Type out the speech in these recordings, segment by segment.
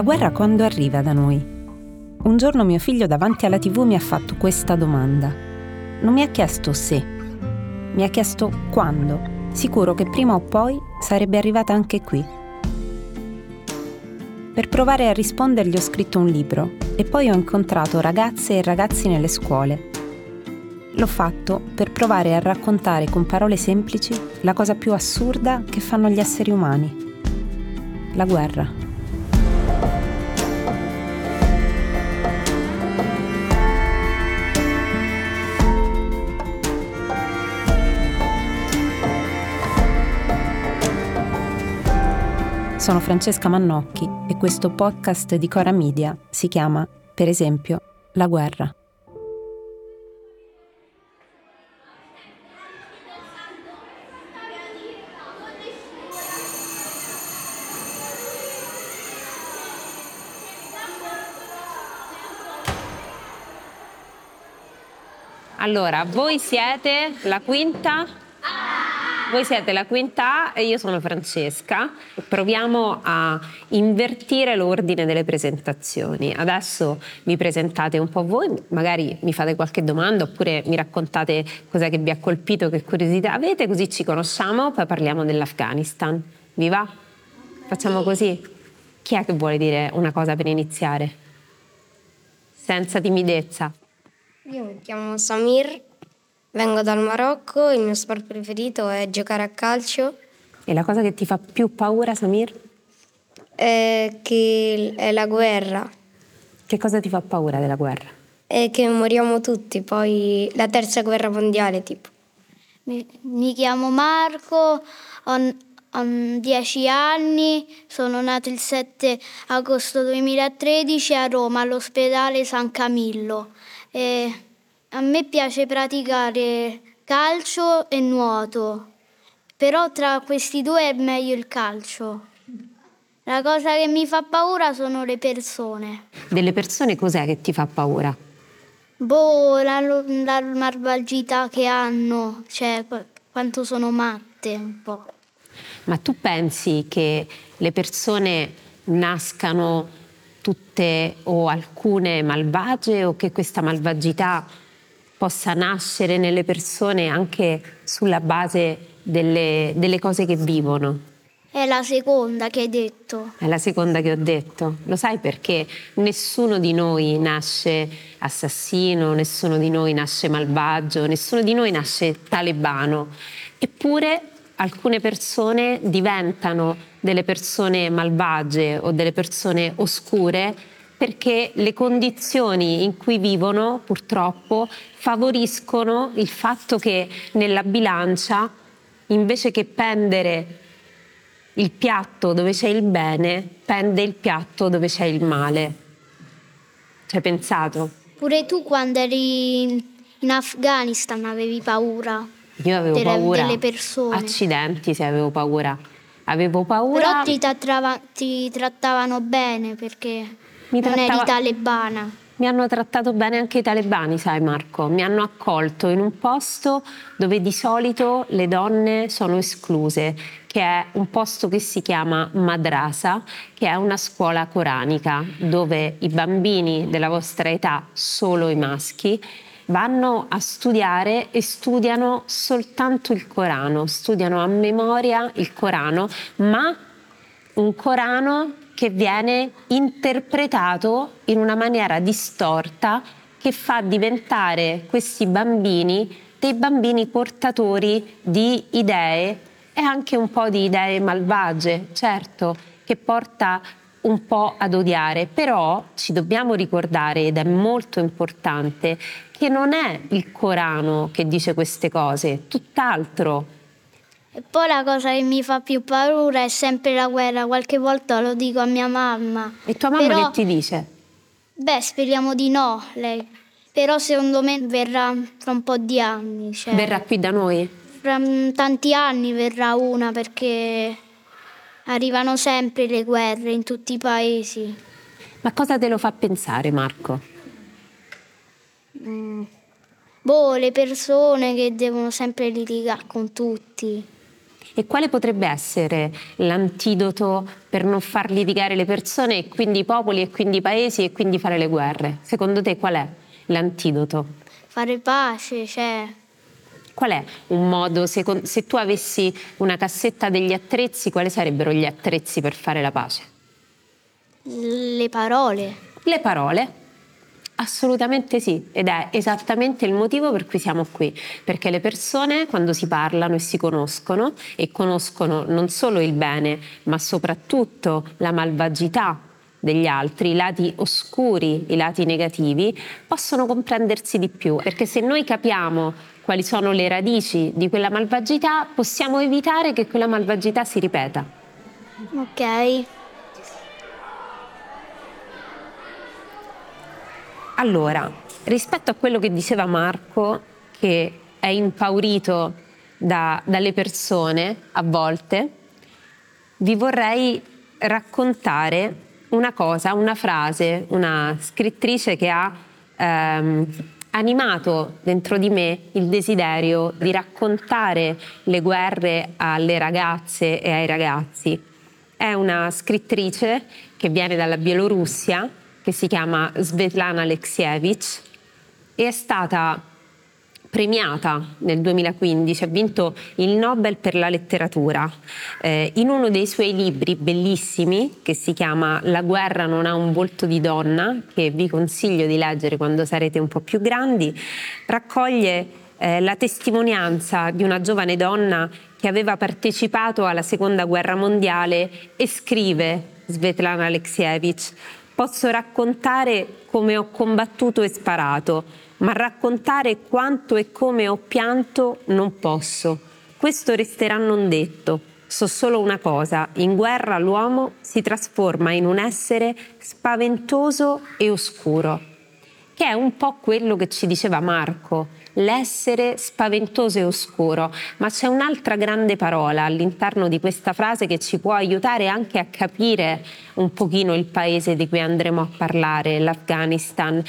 La guerra quando arriva da noi? Un giorno mio figlio davanti alla tv mi ha fatto questa domanda. Non mi ha chiesto se, mi ha chiesto quando. Sicuro che prima o poi sarebbe arrivata anche qui. Per provare a rispondergli ho scritto un libro e poi ho incontrato ragazze e ragazzi nelle scuole. L'ho fatto per provare a raccontare con parole semplici la cosa più assurda che fanno gli esseri umani. La guerra. Sono Francesca Mannocchi e questo podcast di Cora Media si chiama, per esempio, La guerra. Allora, voi siete la quinta voi siete la quinta e io sono Francesca. Proviamo a invertire l'ordine delle presentazioni. Adesso vi presentate un po' voi, magari mi fate qualche domanda oppure mi raccontate cos'è che vi ha colpito, che curiosità avete, così ci conosciamo, poi parliamo dell'Afghanistan. Vi va? Facciamo così? Chi è che vuole dire una cosa per iniziare? Senza timidezza. Io mi chiamo Samir Vengo dal Marocco, il mio sport preferito è giocare a calcio. E la cosa che ti fa più paura, Samir? È che è la guerra. Che cosa ti fa paura della guerra? È che moriamo tutti, poi la terza guerra mondiale tipo. Mi, mi chiamo Marco, ho, ho 10 anni, sono nato il 7 agosto 2013 a Roma all'ospedale San Camillo. E a me piace praticare calcio e nuoto, però tra questi due è meglio il calcio. La cosa che mi fa paura sono le persone. Delle persone cos'è che ti fa paura? Boh, la, la malvagità che hanno, cioè quanto sono matte un po'. Ma tu pensi che le persone nascano tutte o alcune malvagie o che questa malvagità possa nascere nelle persone anche sulla base delle, delle cose che vivono. È la seconda che hai detto. È la seconda che ho detto. Lo sai perché nessuno di noi nasce assassino, nessuno di noi nasce malvagio, nessuno di noi nasce talebano. Eppure alcune persone diventano delle persone malvagie o delle persone oscure perché le condizioni in cui vivono purtroppo favoriscono il fatto che nella bilancia, invece che pendere il piatto dove c'è il bene, pende il piatto dove c'è il male. Ci hai pensato? Pure tu quando eri in Afghanistan avevi paura? Io avevo delle, paura. Delle persone. Accidenti se avevo paura. Avevo paura. Però ti, trattava, ti trattavano bene perché mi non trattava... eri talebana. Mi hanno trattato bene anche i talebani, sai Marco, mi hanno accolto in un posto dove di solito le donne sono escluse, che è un posto che si chiama madrasa, che è una scuola coranica dove i bambini della vostra età, solo i maschi, vanno a studiare e studiano soltanto il Corano, studiano a memoria il Corano, ma un Corano che viene interpretato in una maniera distorta che fa diventare questi bambini dei bambini portatori di idee e anche un po' di idee malvagie, certo, che porta un po' ad odiare, però ci dobbiamo ricordare, ed è molto importante, che non è il Corano che dice queste cose, tutt'altro e poi la cosa che mi fa più paura è sempre la guerra, qualche volta lo dico a mia mamma. E tua mamma Però, che ti dice? Beh, speriamo di no, lei. Però secondo me verrà fra un po' di anni. Cioè, verrà qui da noi? Fra tanti anni verrà una perché arrivano sempre le guerre in tutti i paesi. Ma cosa te lo fa pensare, Marco? Mm. Boh, le persone che devono sempre litigare con tutti. E quale potrebbe essere l'antidoto per non far litigare le persone e quindi i popoli e quindi i paesi e quindi fare le guerre? Secondo te qual è l'antidoto? Fare pace, cioè Qual è un modo, se, se tu avessi una cassetta degli attrezzi, quali sarebbero gli attrezzi per fare la pace? le parole. Le parole. Assolutamente sì, ed è esattamente il motivo per cui siamo qui, perché le persone quando si parlano e si conoscono e conoscono non solo il bene, ma soprattutto la malvagità degli altri, i lati oscuri, i lati negativi, possono comprendersi di più, perché se noi capiamo quali sono le radici di quella malvagità, possiamo evitare che quella malvagità si ripeta. Ok. Allora, rispetto a quello che diceva Marco, che è impaurito da, dalle persone a volte, vi vorrei raccontare una cosa, una frase, una scrittrice che ha ehm, animato dentro di me il desiderio di raccontare le guerre alle ragazze e ai ragazzi. È una scrittrice che viene dalla Bielorussia che si chiama Svetlana Alexievich e è stata premiata nel 2015, ha vinto il Nobel per la letteratura. Eh, in uno dei suoi libri bellissimi, che si chiama La guerra non ha un volto di donna, che vi consiglio di leggere quando sarete un po' più grandi, raccoglie eh, la testimonianza di una giovane donna che aveva partecipato alla seconda guerra mondiale e scrive Svetlana Alexievich Posso raccontare come ho combattuto e sparato, ma raccontare quanto e come ho pianto non posso. Questo resterà non detto. So solo una cosa, in guerra l'uomo si trasforma in un essere spaventoso e oscuro, che è un po' quello che ci diceva Marco, l'essere spaventoso e oscuro, ma c'è un'altra grande parola all'interno di questa frase che ci può aiutare anche a capire un pochino il paese di cui andremo a parlare, l'Afghanistan.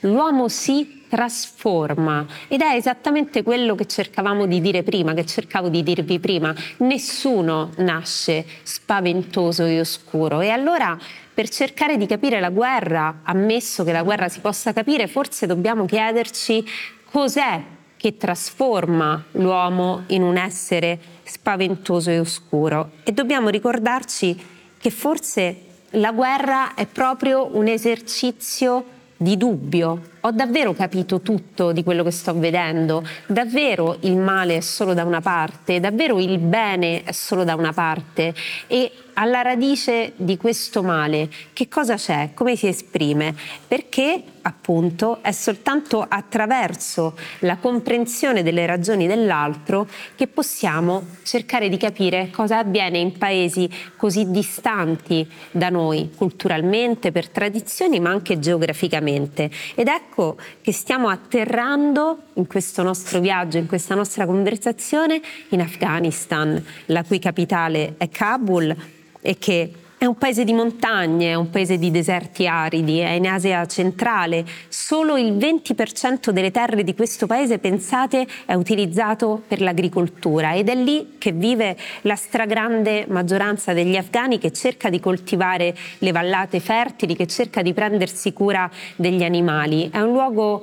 L'uomo si trasforma ed è esattamente quello che cercavamo di dire prima, che cercavo di dirvi prima. Nessuno nasce spaventoso e oscuro e allora per cercare di capire la guerra, ammesso che la guerra si possa capire, forse dobbiamo chiederci cos'è che trasforma l'uomo in un essere spaventoso e oscuro. E dobbiamo ricordarci che forse la guerra è proprio un esercizio di dubbio. Ho davvero capito tutto di quello che sto vedendo? Davvero il male è solo da una parte? Davvero il bene è solo da una parte? E alla radice di questo male che cosa c'è? Come si esprime? Perché appunto è soltanto attraverso la comprensione delle ragioni dell'altro che possiamo cercare di capire cosa avviene in paesi così distanti da noi culturalmente, per tradizioni, ma anche geograficamente. Ed ecco che stiamo atterrando in questo nostro viaggio, in questa nostra conversazione in Afghanistan, la cui capitale è Kabul e che è un paese di montagne, è un paese di deserti aridi, è in Asia centrale. Solo il 20% delle terre di questo paese, pensate, è utilizzato per l'agricoltura ed è lì che vive la stragrande maggioranza degli afghani che cerca di coltivare le vallate fertili, che cerca di prendersi cura degli animali. È un luogo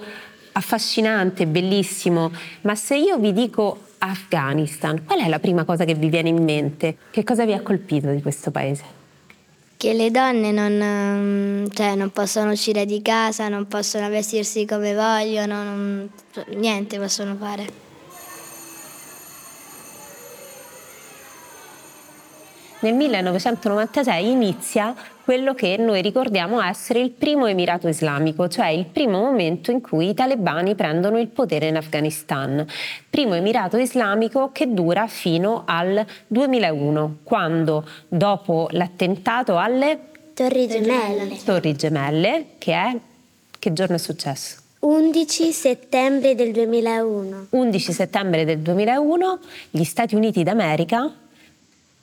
affascinante, bellissimo, ma se io vi dico Afghanistan, qual è la prima cosa che vi viene in mente? Che cosa vi ha colpito di questo paese? Che le donne non, ehm, cioè, non, possono uscire di casa, non possono vestirsi come vogliono, non, niente possono fare. Nel 1996 inizia quello che noi ricordiamo essere il primo emirato islamico, cioè il primo momento in cui i talebani prendono il potere in Afghanistan. Primo emirato islamico che dura fino al 2001, quando dopo l'attentato alle Torri Gemelle, Torri Gemelle che è che giorno è successo? 11 settembre del 2001. 11 settembre del 2001 gli Stati Uniti d'America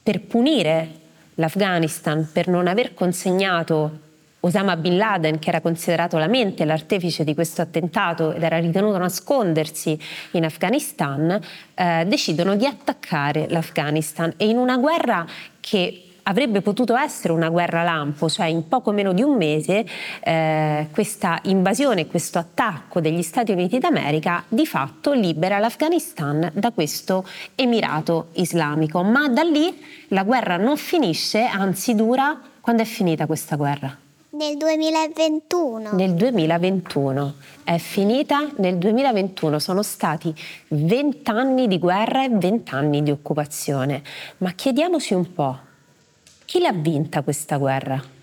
per punire l'Afghanistan per non aver consegnato Osama Bin Laden, che era considerato la mente, l'artefice di questo attentato ed era ritenuto nascondersi in Afghanistan, eh, decidono di attaccare l'Afghanistan. E in una guerra che avrebbe potuto essere una guerra lampo, cioè in poco meno di un mese eh, questa invasione, questo attacco degli Stati Uniti d'America di fatto libera l'Afghanistan da questo emirato islamico. Ma da lì la guerra non finisce, anzi dura. Quando è finita questa guerra? Nel 2021. Nel 2021. È finita nel 2021. Sono stati vent'anni di guerra e vent'anni di occupazione. Ma chiediamoci un po', chi l'ha vinta questa guerra?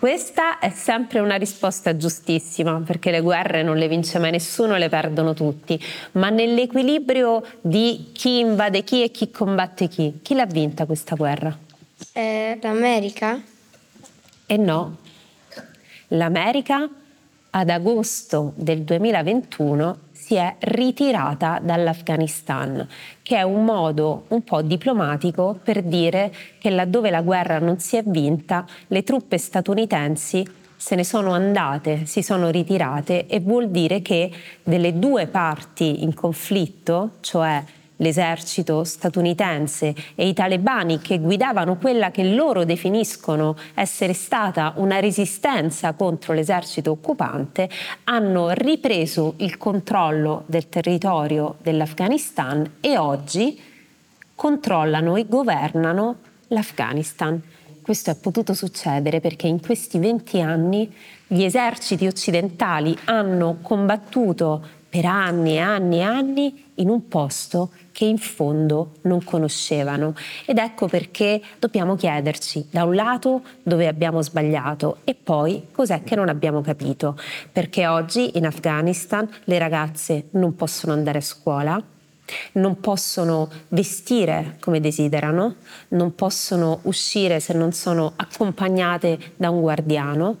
Questa è sempre una risposta giustissima, perché le guerre non le vince mai nessuno, le perdono tutti, ma nell'equilibrio di chi invade chi e chi combatte chi, chi l'ha vinta questa guerra? Eh, L'America? E no, l'America ad agosto del 2021 si è ritirata dall'Afghanistan, che è un modo un po' diplomatico per dire che laddove la guerra non si è vinta, le truppe statunitensi se ne sono andate, si sono ritirate e vuol dire che delle due parti in conflitto, cioè l'esercito statunitense e i talebani che guidavano quella che loro definiscono essere stata una resistenza contro l'esercito occupante, hanno ripreso il controllo del territorio dell'Afghanistan e oggi controllano e governano l'Afghanistan. Questo è potuto succedere perché in questi 20 anni gli eserciti occidentali hanno combattuto per anni e anni e anni in un posto che in fondo non conoscevano. Ed ecco perché dobbiamo chiederci da un lato dove abbiamo sbagliato e poi cos'è che non abbiamo capito. Perché oggi in Afghanistan le ragazze non possono andare a scuola, non possono vestire come desiderano, non possono uscire se non sono accompagnate da un guardiano,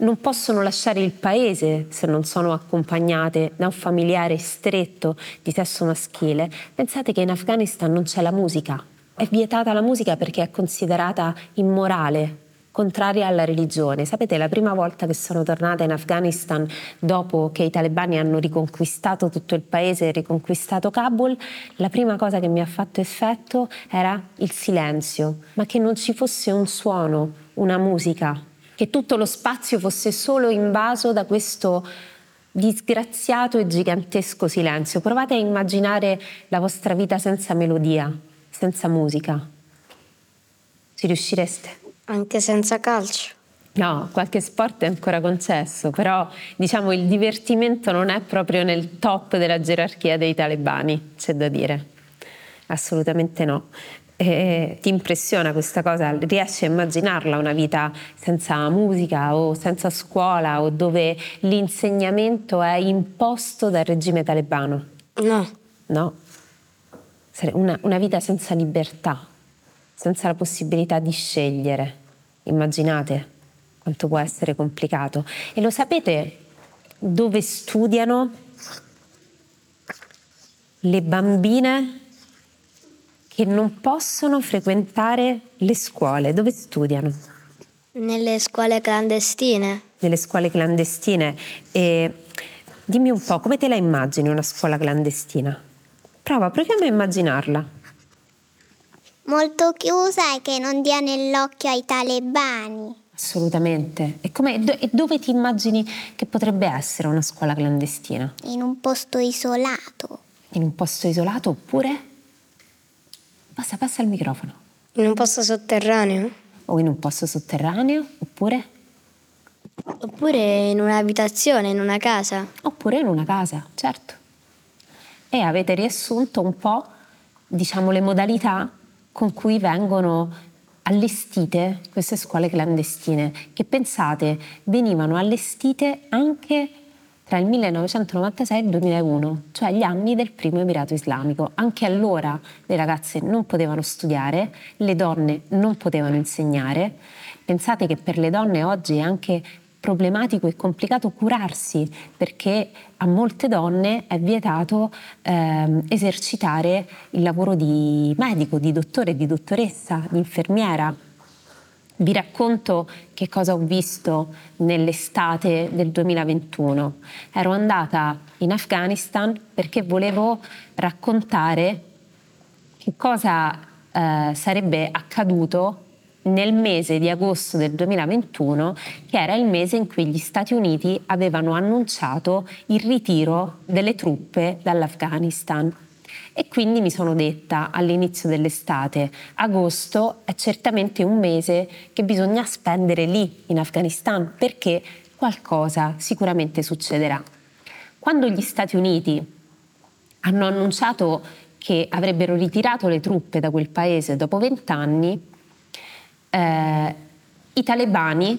non possono lasciare il paese se non sono accompagnate da un familiare stretto di sesso maschile. Pensate che in Afghanistan non c'è la musica, è vietata la musica perché è considerata immorale contraria alla religione. Sapete, la prima volta che sono tornata in Afghanistan dopo che i talebani hanno riconquistato tutto il paese e riconquistato Kabul, la prima cosa che mi ha fatto effetto era il silenzio, ma che non ci fosse un suono, una musica, che tutto lo spazio fosse solo invaso da questo disgraziato e gigantesco silenzio. Provate a immaginare la vostra vita senza melodia, senza musica. Ci riuscireste? Anche senza calcio. No, qualche sport è ancora concesso, però diciamo il divertimento non è proprio nel top della gerarchia dei talebani, c'è da dire. Assolutamente no. E ti impressiona questa cosa? Riesci a immaginarla una vita senza musica o senza scuola o dove l'insegnamento è imposto dal regime talebano? No. No. Una, una vita senza libertà senza la possibilità di scegliere. Immaginate quanto può essere complicato. E lo sapete dove studiano le bambine che non possono frequentare le scuole? Dove studiano? Nelle scuole clandestine. Nelle scuole clandestine. E dimmi un po', come te la immagini una scuola clandestina? Prova, proviamo a immaginarla molto chiusa e che non dia nell'occhio ai talebani. Assolutamente. E, e, dove ti immagini che potrebbe essere una scuola clandestina? In un posto isolato. In un posto isolato oppure? Passa, passa il microfono. In un posto sotterraneo? O in un posto sotterraneo oppure? Oppure in un'abitazione, in una casa. Oppure in una casa, certo. E avete riassunto un po', diciamo, le modalità con cui vengono allestite queste scuole clandestine, che pensate venivano allestite anche tra il 1996 e il 2001, cioè gli anni del primo Emirato Islamico. Anche allora le ragazze non potevano studiare, le donne non potevano insegnare. Pensate che per le donne oggi è anche problematico e complicato curarsi perché a molte donne è vietato ehm, esercitare il lavoro di medico, di dottore, di dottoressa, di infermiera. Vi racconto che cosa ho visto nell'estate del 2021. Ero andata in Afghanistan perché volevo raccontare che cosa eh, sarebbe accaduto nel mese di agosto del 2021, che era il mese in cui gli Stati Uniti avevano annunciato il ritiro delle truppe dall'Afghanistan. E quindi mi sono detta all'inizio dell'estate, agosto è certamente un mese che bisogna spendere lì in Afghanistan perché qualcosa sicuramente succederà. Quando gli Stati Uniti hanno annunciato che avrebbero ritirato le truppe da quel paese dopo vent'anni, eh, i talebani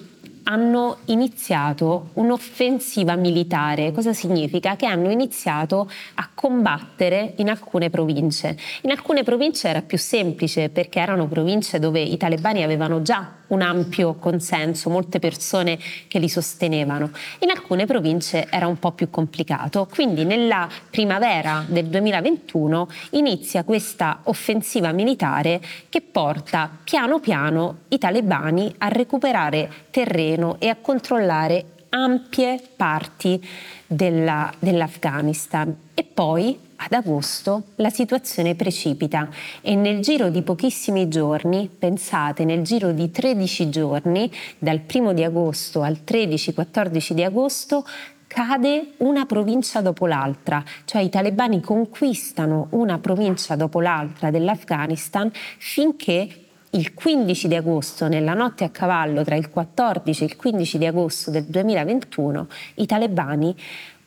hanno iniziato un'offensiva militare. Cosa significa? Che hanno iniziato a combattere in alcune province. In alcune province era più semplice perché erano province dove i talebani avevano già un ampio consenso, molte persone che li sostenevano. In alcune province era un po' più complicato, quindi nella primavera del 2021 inizia questa offensiva militare che porta piano piano i talebani a recuperare terreno e a controllare ampie parti della, dell'Afghanistan. E poi ad agosto la situazione precipita. E nel giro di pochissimi giorni, pensate nel giro di 13 giorni, dal 1 di agosto al 13-14 di agosto, cade una provincia dopo l'altra, cioè i talebani conquistano una provincia dopo l'altra dell'Afghanistan finché il 15 di agosto, nella notte a cavallo tra il 14 e il 15 di agosto del 2021, i talebani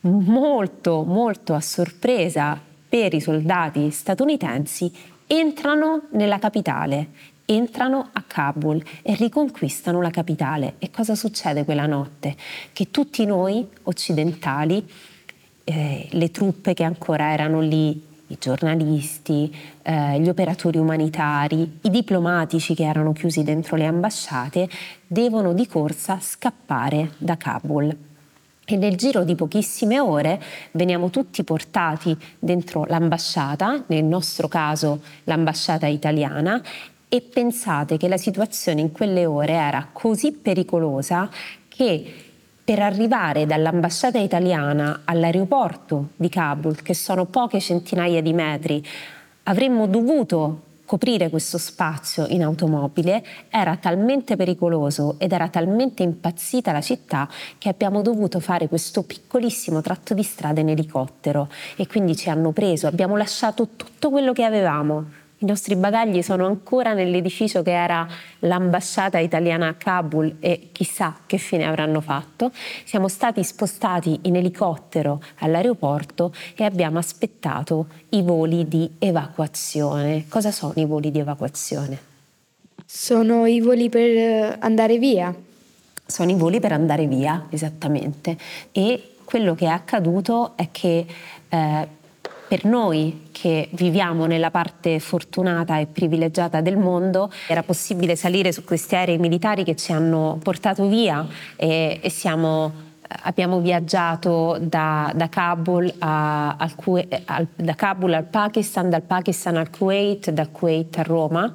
molto, molto a sorpresa per i soldati statunitensi, entrano nella capitale, entrano a Kabul e riconquistano la capitale. E cosa succede quella notte? Che tutti noi occidentali, eh, le truppe che ancora erano lì, i giornalisti, eh, gli operatori umanitari, i diplomatici che erano chiusi dentro le ambasciate, devono di corsa scappare da Kabul. E nel giro di pochissime ore veniamo tutti portati dentro l'ambasciata, nel nostro caso l'ambasciata italiana, e pensate che la situazione in quelle ore era così pericolosa che per arrivare dall'ambasciata italiana all'aeroporto di Kabul, che sono poche centinaia di metri, avremmo dovuto coprire questo spazio in automobile. Era talmente pericoloso ed era talmente impazzita la città che abbiamo dovuto fare questo piccolissimo tratto di strada in elicottero. E quindi ci hanno preso, abbiamo lasciato tutto quello che avevamo i nostri bagagli sono ancora nell'edificio che era l'ambasciata italiana a Kabul e chissà che fine avranno fatto. Siamo stati spostati in elicottero all'aeroporto e abbiamo aspettato i voli di evacuazione. Cosa sono i voli di evacuazione? Sono i voli per andare via. Sono i voli per andare via, esattamente. E quello che è accaduto è che eh, per noi che viviamo nella parte fortunata e privilegiata del mondo era possibile salire su questi aerei militari che ci hanno portato via e, e siamo abbiamo viaggiato da, da, Kabul a, al, al, da, Kabul al, Pakistan, dal Pakistan al Kuwait, dal Kuwait a Roma,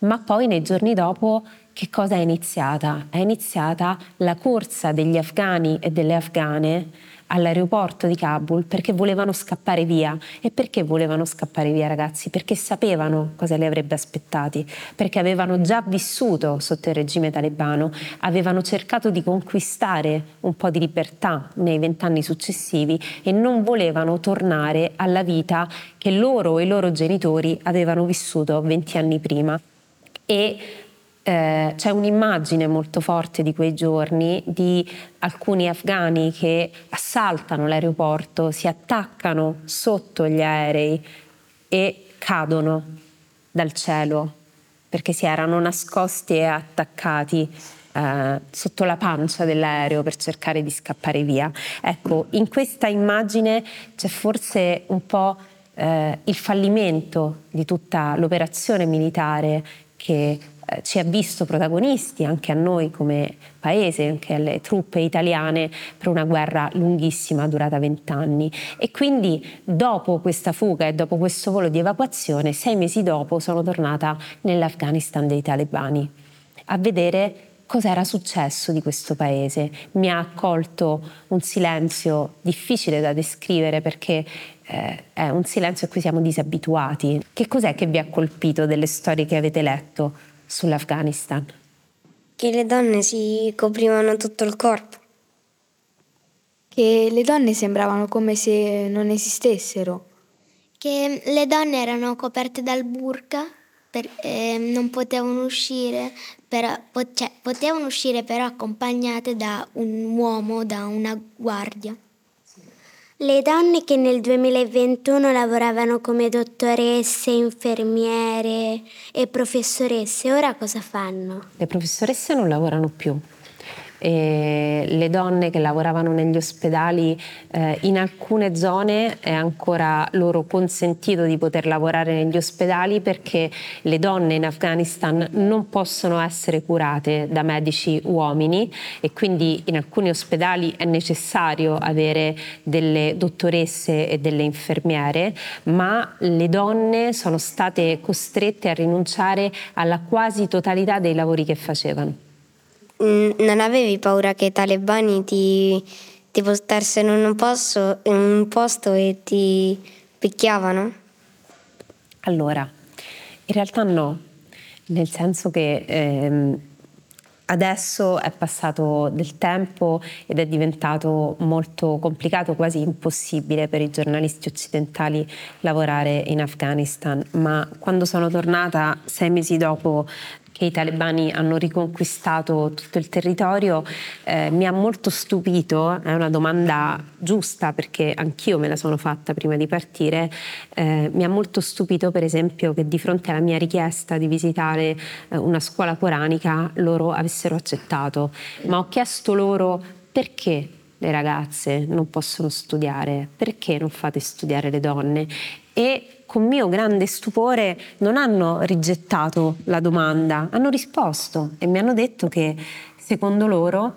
ma poi nei giorni dopo che cosa è iniziata? È iniziata la corsa degli afghani e delle afghane all'aeroporto di Kabul perché volevano scappare via. E perché volevano scappare via ragazzi? Perché sapevano cosa li avrebbe aspettati, perché avevano già vissuto sotto il regime talebano, avevano cercato di conquistare un po' di libertà nei vent'anni successivi e non volevano tornare alla vita che loro e i loro genitori avevano vissuto venti anni prima. E eh, c'è un'immagine molto forte di quei giorni di alcuni afghani che assaltano l'aeroporto, si attaccano sotto gli aerei e cadono dal cielo perché si erano nascosti e attaccati eh, sotto la pancia dell'aereo per cercare di scappare via. Ecco, in questa immagine c'è forse un po' eh, il fallimento di tutta l'operazione militare che eh, ci ha visto protagonisti anche a noi come paese, anche alle truppe italiane per una guerra lunghissima durata vent'anni. E quindi dopo questa fuga e dopo questo volo di evacuazione, sei mesi dopo sono tornata nell'Afghanistan dei talebani. a vedere cos'era successo di questo paese. Mi ha accolto un silenzio difficile da descrivere perché eh, è un silenzio a cui siamo disabituati. Che cos'è che vi ha colpito delle storie che avete letto sull'Afghanistan? Che le donne si coprivano tutto il corpo. Che le donne sembravano come se non esistessero. Che le donne erano coperte dal burka per, eh, non potevano uscire, però, cioè, potevano uscire però accompagnate da un uomo, da una guardia. Le donne che nel 2021 lavoravano come dottoresse, infermiere e professoresse, ora cosa fanno? Le professoresse non lavorano più, e le donne che lavoravano negli ospedali eh, in alcune zone è ancora loro consentito di poter lavorare negli ospedali perché le donne in Afghanistan non possono essere curate da medici uomini e quindi in alcuni ospedali è necessario avere delle dottoresse e delle infermiere, ma le donne sono state costrette a rinunciare alla quasi totalità dei lavori che facevano. Mm, non avevi paura che i talebani ti, ti portassero in un, posto, in un posto e ti picchiavano? Allora, in realtà no, nel senso che ehm, adesso è passato del tempo ed è diventato molto complicato, quasi impossibile per i giornalisti occidentali lavorare in Afghanistan, ma quando sono tornata sei mesi dopo che i talebani hanno riconquistato tutto il territorio, eh, mi ha molto stupito, è una domanda giusta perché anch'io me la sono fatta prima di partire, eh, mi ha molto stupito per esempio che di fronte alla mia richiesta di visitare eh, una scuola coranica loro avessero accettato, ma ho chiesto loro perché le ragazze non possono studiare, perché non fate studiare le donne? E con mio grande stupore non hanno rigettato la domanda, hanno risposto e mi hanno detto che secondo loro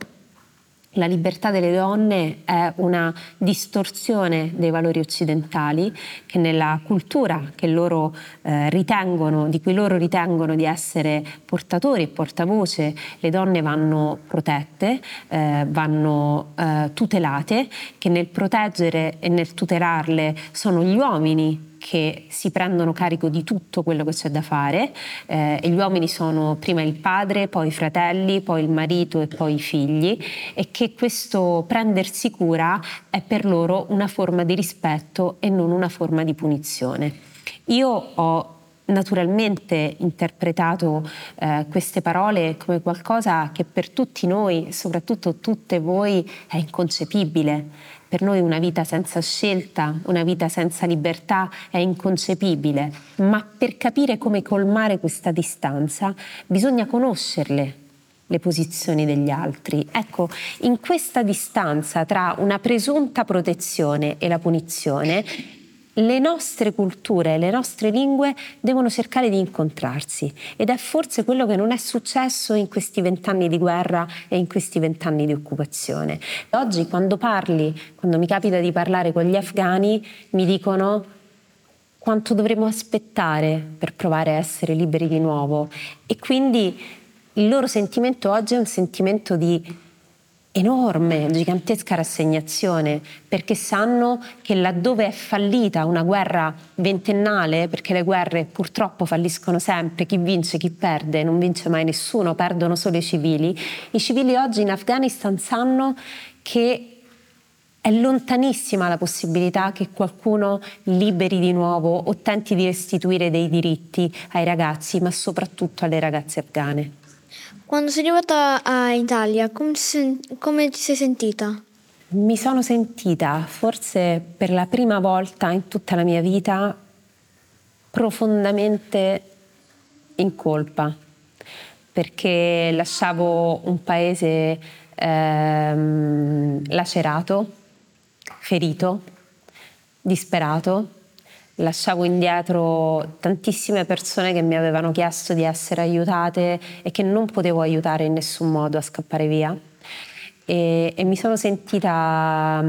la libertà delle donne è una distorsione dei valori occidentali che nella cultura che loro, eh, ritengono, di cui loro ritengono di essere portatori e portavoce, le donne vanno protette, eh, vanno eh, tutelate, che nel proteggere e nel tutelarle sono gli uomini che si prendono carico di tutto quello che c'è da fare eh, e gli uomini sono prima il padre, poi i fratelli, poi il marito e poi i figli e che questo prendersi cura è per loro una forma di rispetto e non una forma di punizione. Io ho naturalmente interpretato eh, queste parole come qualcosa che per tutti noi, soprattutto tutte voi, è inconcepibile per noi una vita senza scelta, una vita senza libertà è inconcepibile, ma per capire come colmare questa distanza bisogna conoscerle le posizioni degli altri. Ecco, in questa distanza tra una presunta protezione e la punizione le nostre culture, le nostre lingue devono cercare di incontrarsi ed è forse quello che non è successo in questi vent'anni di guerra e in questi vent'anni di occupazione. Oggi quando parli, quando mi capita di parlare con gli afghani, mi dicono quanto dovremo aspettare per provare a essere liberi di nuovo e quindi il loro sentimento oggi è un sentimento di enorme, gigantesca rassegnazione, perché sanno che laddove è fallita una guerra ventennale, perché le guerre purtroppo falliscono sempre, chi vince, chi perde, non vince mai nessuno, perdono solo i civili, i civili oggi in Afghanistan sanno che è lontanissima la possibilità che qualcuno liberi di nuovo o tenti di restituire dei diritti ai ragazzi, ma soprattutto alle ragazze afghane. Quando sei arrivata in Italia, come, come ti sei sentita? Mi sono sentita, forse per la prima volta in tutta la mia vita, profondamente in colpa, perché lasciavo un paese ehm, lacerato, ferito, disperato lasciavo indietro tantissime persone che mi avevano chiesto di essere aiutate e che non potevo aiutare in nessun modo a scappare via. E, e mi sono sentita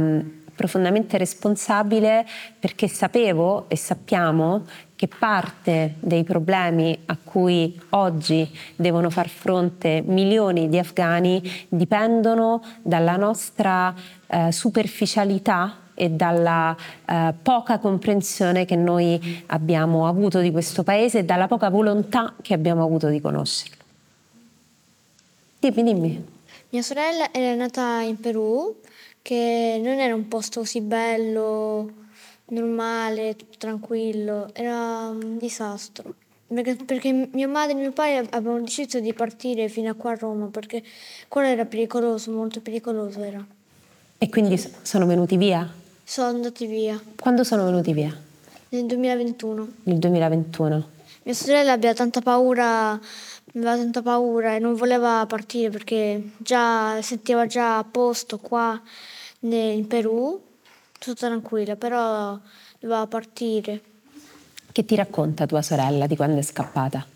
profondamente responsabile perché sapevo e sappiamo che parte dei problemi a cui oggi devono far fronte milioni di afghani dipendono dalla nostra eh, superficialità e dalla eh, poca comprensione che noi abbiamo avuto di questo paese e dalla poca volontà che abbiamo avuto di conoscerlo. Dimmi, dimmi. Mia sorella era nata in Perù, che non era un posto così bello, normale, tranquillo, era un disastro. Perché, perché mia madre e mio padre avevano deciso di partire fino a qua a Roma perché quello era pericoloso, molto pericoloso era. E quindi sono venuti via? Sono andati via. Quando sono venuti via? Nel 2021. Nel 2021. Mia sorella aveva tanta paura, aveva tanta paura e non voleva partire perché già sentiva già a posto qua in Perù, tutto tranquilla, però doveva partire. Che ti racconta tua sorella di quando è scappata?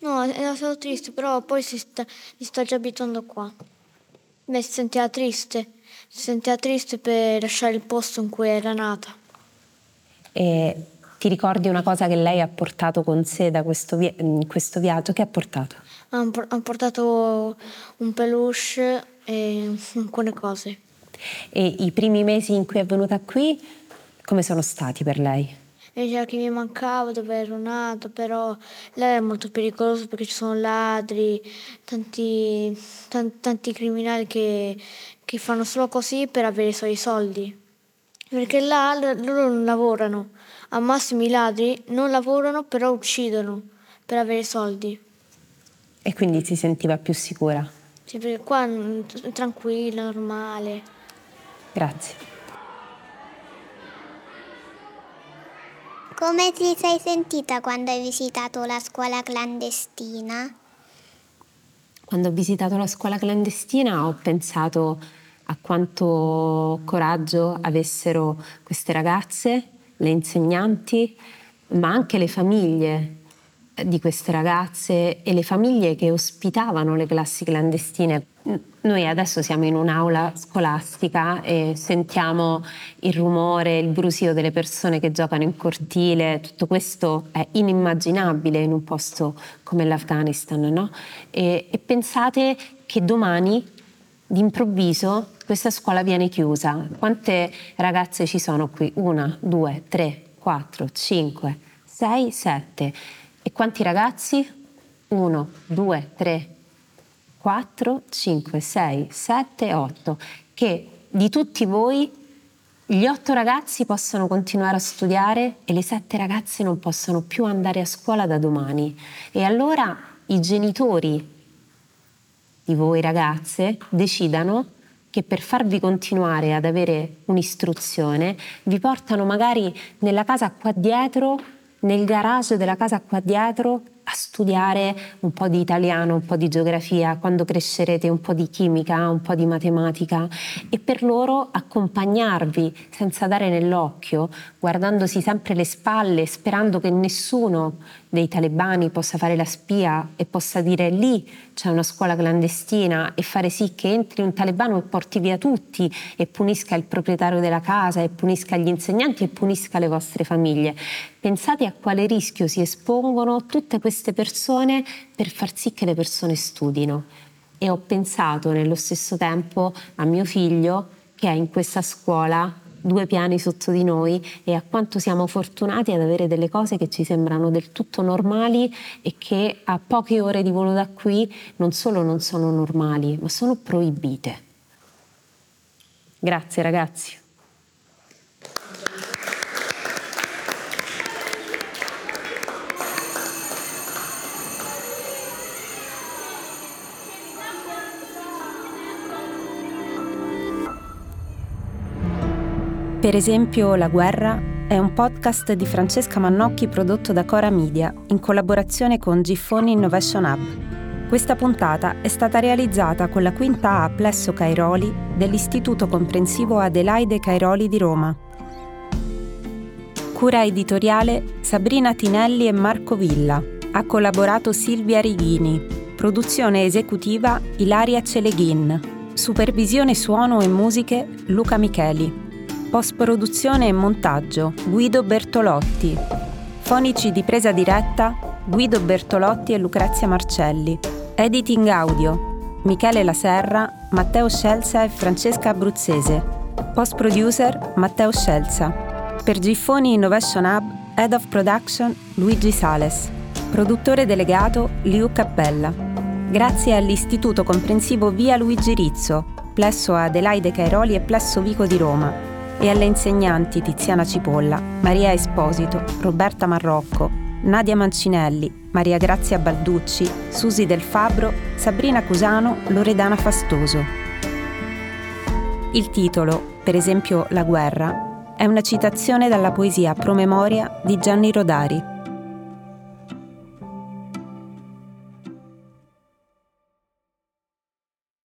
No, era solo triste, però poi si sta, si sta già abituando qua. Si sentiva triste si sentiva triste per lasciare il posto in cui era nata. E ti ricordi una cosa che lei ha portato con sé da questo, vi- questo viaggio? Che ha portato? Ha, ha portato un peluche e alcune cose. E i primi mesi in cui è venuta qui, come sono stati per lei? Diceva che mi mancava dove ero nato, però lei è molto pericoloso perché ci sono ladri, tanti, tanti, tanti criminali che, che fanno solo così per avere i suoi soldi. Perché là loro non lavorano, al massimo i ladri non lavorano però uccidono per avere soldi. E quindi si sentiva più sicura? Sì, perché qua è tranquilla, normale. Grazie. Come ti sei sentita quando hai visitato la scuola clandestina? Quando ho visitato la scuola clandestina ho pensato a quanto coraggio avessero queste ragazze, le insegnanti, ma anche le famiglie di queste ragazze e le famiglie che ospitavano le classi clandestine. Noi adesso siamo in un'aula scolastica e sentiamo il rumore, il brusio delle persone che giocano in cortile, tutto questo è inimmaginabile in un posto come l'Afghanistan, no? e, e pensate che domani d'improvviso questa scuola viene chiusa. Quante ragazze ci sono qui? Una, due, tre, quattro, cinque, sei, sette. Quanti ragazzi? 1, 2, 3, 4, 5, 6, 7, 8. Che di tutti voi gli otto ragazzi possono continuare a studiare e le sette ragazze non possono più andare a scuola da domani. E allora i genitori di voi ragazze decidano che per farvi continuare ad avere un'istruzione vi portano magari nella casa qua dietro nel garage della casa qua dietro a studiare un po' di italiano, un po' di geografia, quando crescerete un po' di chimica, un po' di matematica. E per loro accompagnarvi senza dare nell'occhio, guardandosi sempre le spalle, sperando che nessuno dei talebani possa fare la spia e possa dire lì c'è una scuola clandestina e fare sì che entri un talebano e porti via tutti e punisca il proprietario della casa e punisca gli insegnanti e punisca le vostre famiglie. Pensate a quale rischio si espongono tutte queste persone per far sì che le persone studino. E ho pensato nello stesso tempo a mio figlio che è in questa scuola due piani sotto di noi e a quanto siamo fortunati ad avere delle cose che ci sembrano del tutto normali e che a poche ore di volo da qui non solo non sono normali, ma sono proibite. Grazie ragazzi. Per esempio La guerra è un podcast di Francesca Mannocchi prodotto da Cora Media in collaborazione con Giffoni Innovation Hub. Questa puntata è stata realizzata con la quinta A Plesso Cairoli dell'Istituto Comprensivo Adelaide Cairoli di Roma. Cura editoriale Sabrina Tinelli e Marco Villa. Ha collaborato Silvia Righini. Produzione esecutiva Ilaria Celeghin. Supervisione suono e musiche Luca Micheli. Post-produzione e montaggio Guido Bertolotti. Fonici di presa diretta Guido Bertolotti e Lucrezia Marcelli. Editing audio Michele Laserra, Matteo Scelsa e Francesca Abruzzese. Post producer Matteo Scelsa. Per Giffoni Innovation Hub, Head of Production Luigi Sales. Produttore delegato Liu Cappella. Grazie all'Istituto Comprensivo Via Luigi Rizzo, Plesso Adelaide Cairoli e Plesso Vico di Roma e alle insegnanti Tiziana Cipolla, Maria Esposito, Roberta Marrocco, Nadia Mancinelli, Maria Grazia Balducci, Susi Del Fabbro, Sabrina Cusano, Loredana Fastoso. Il titolo, per esempio La guerra, è una citazione dalla poesia Promemoria di Gianni Rodari.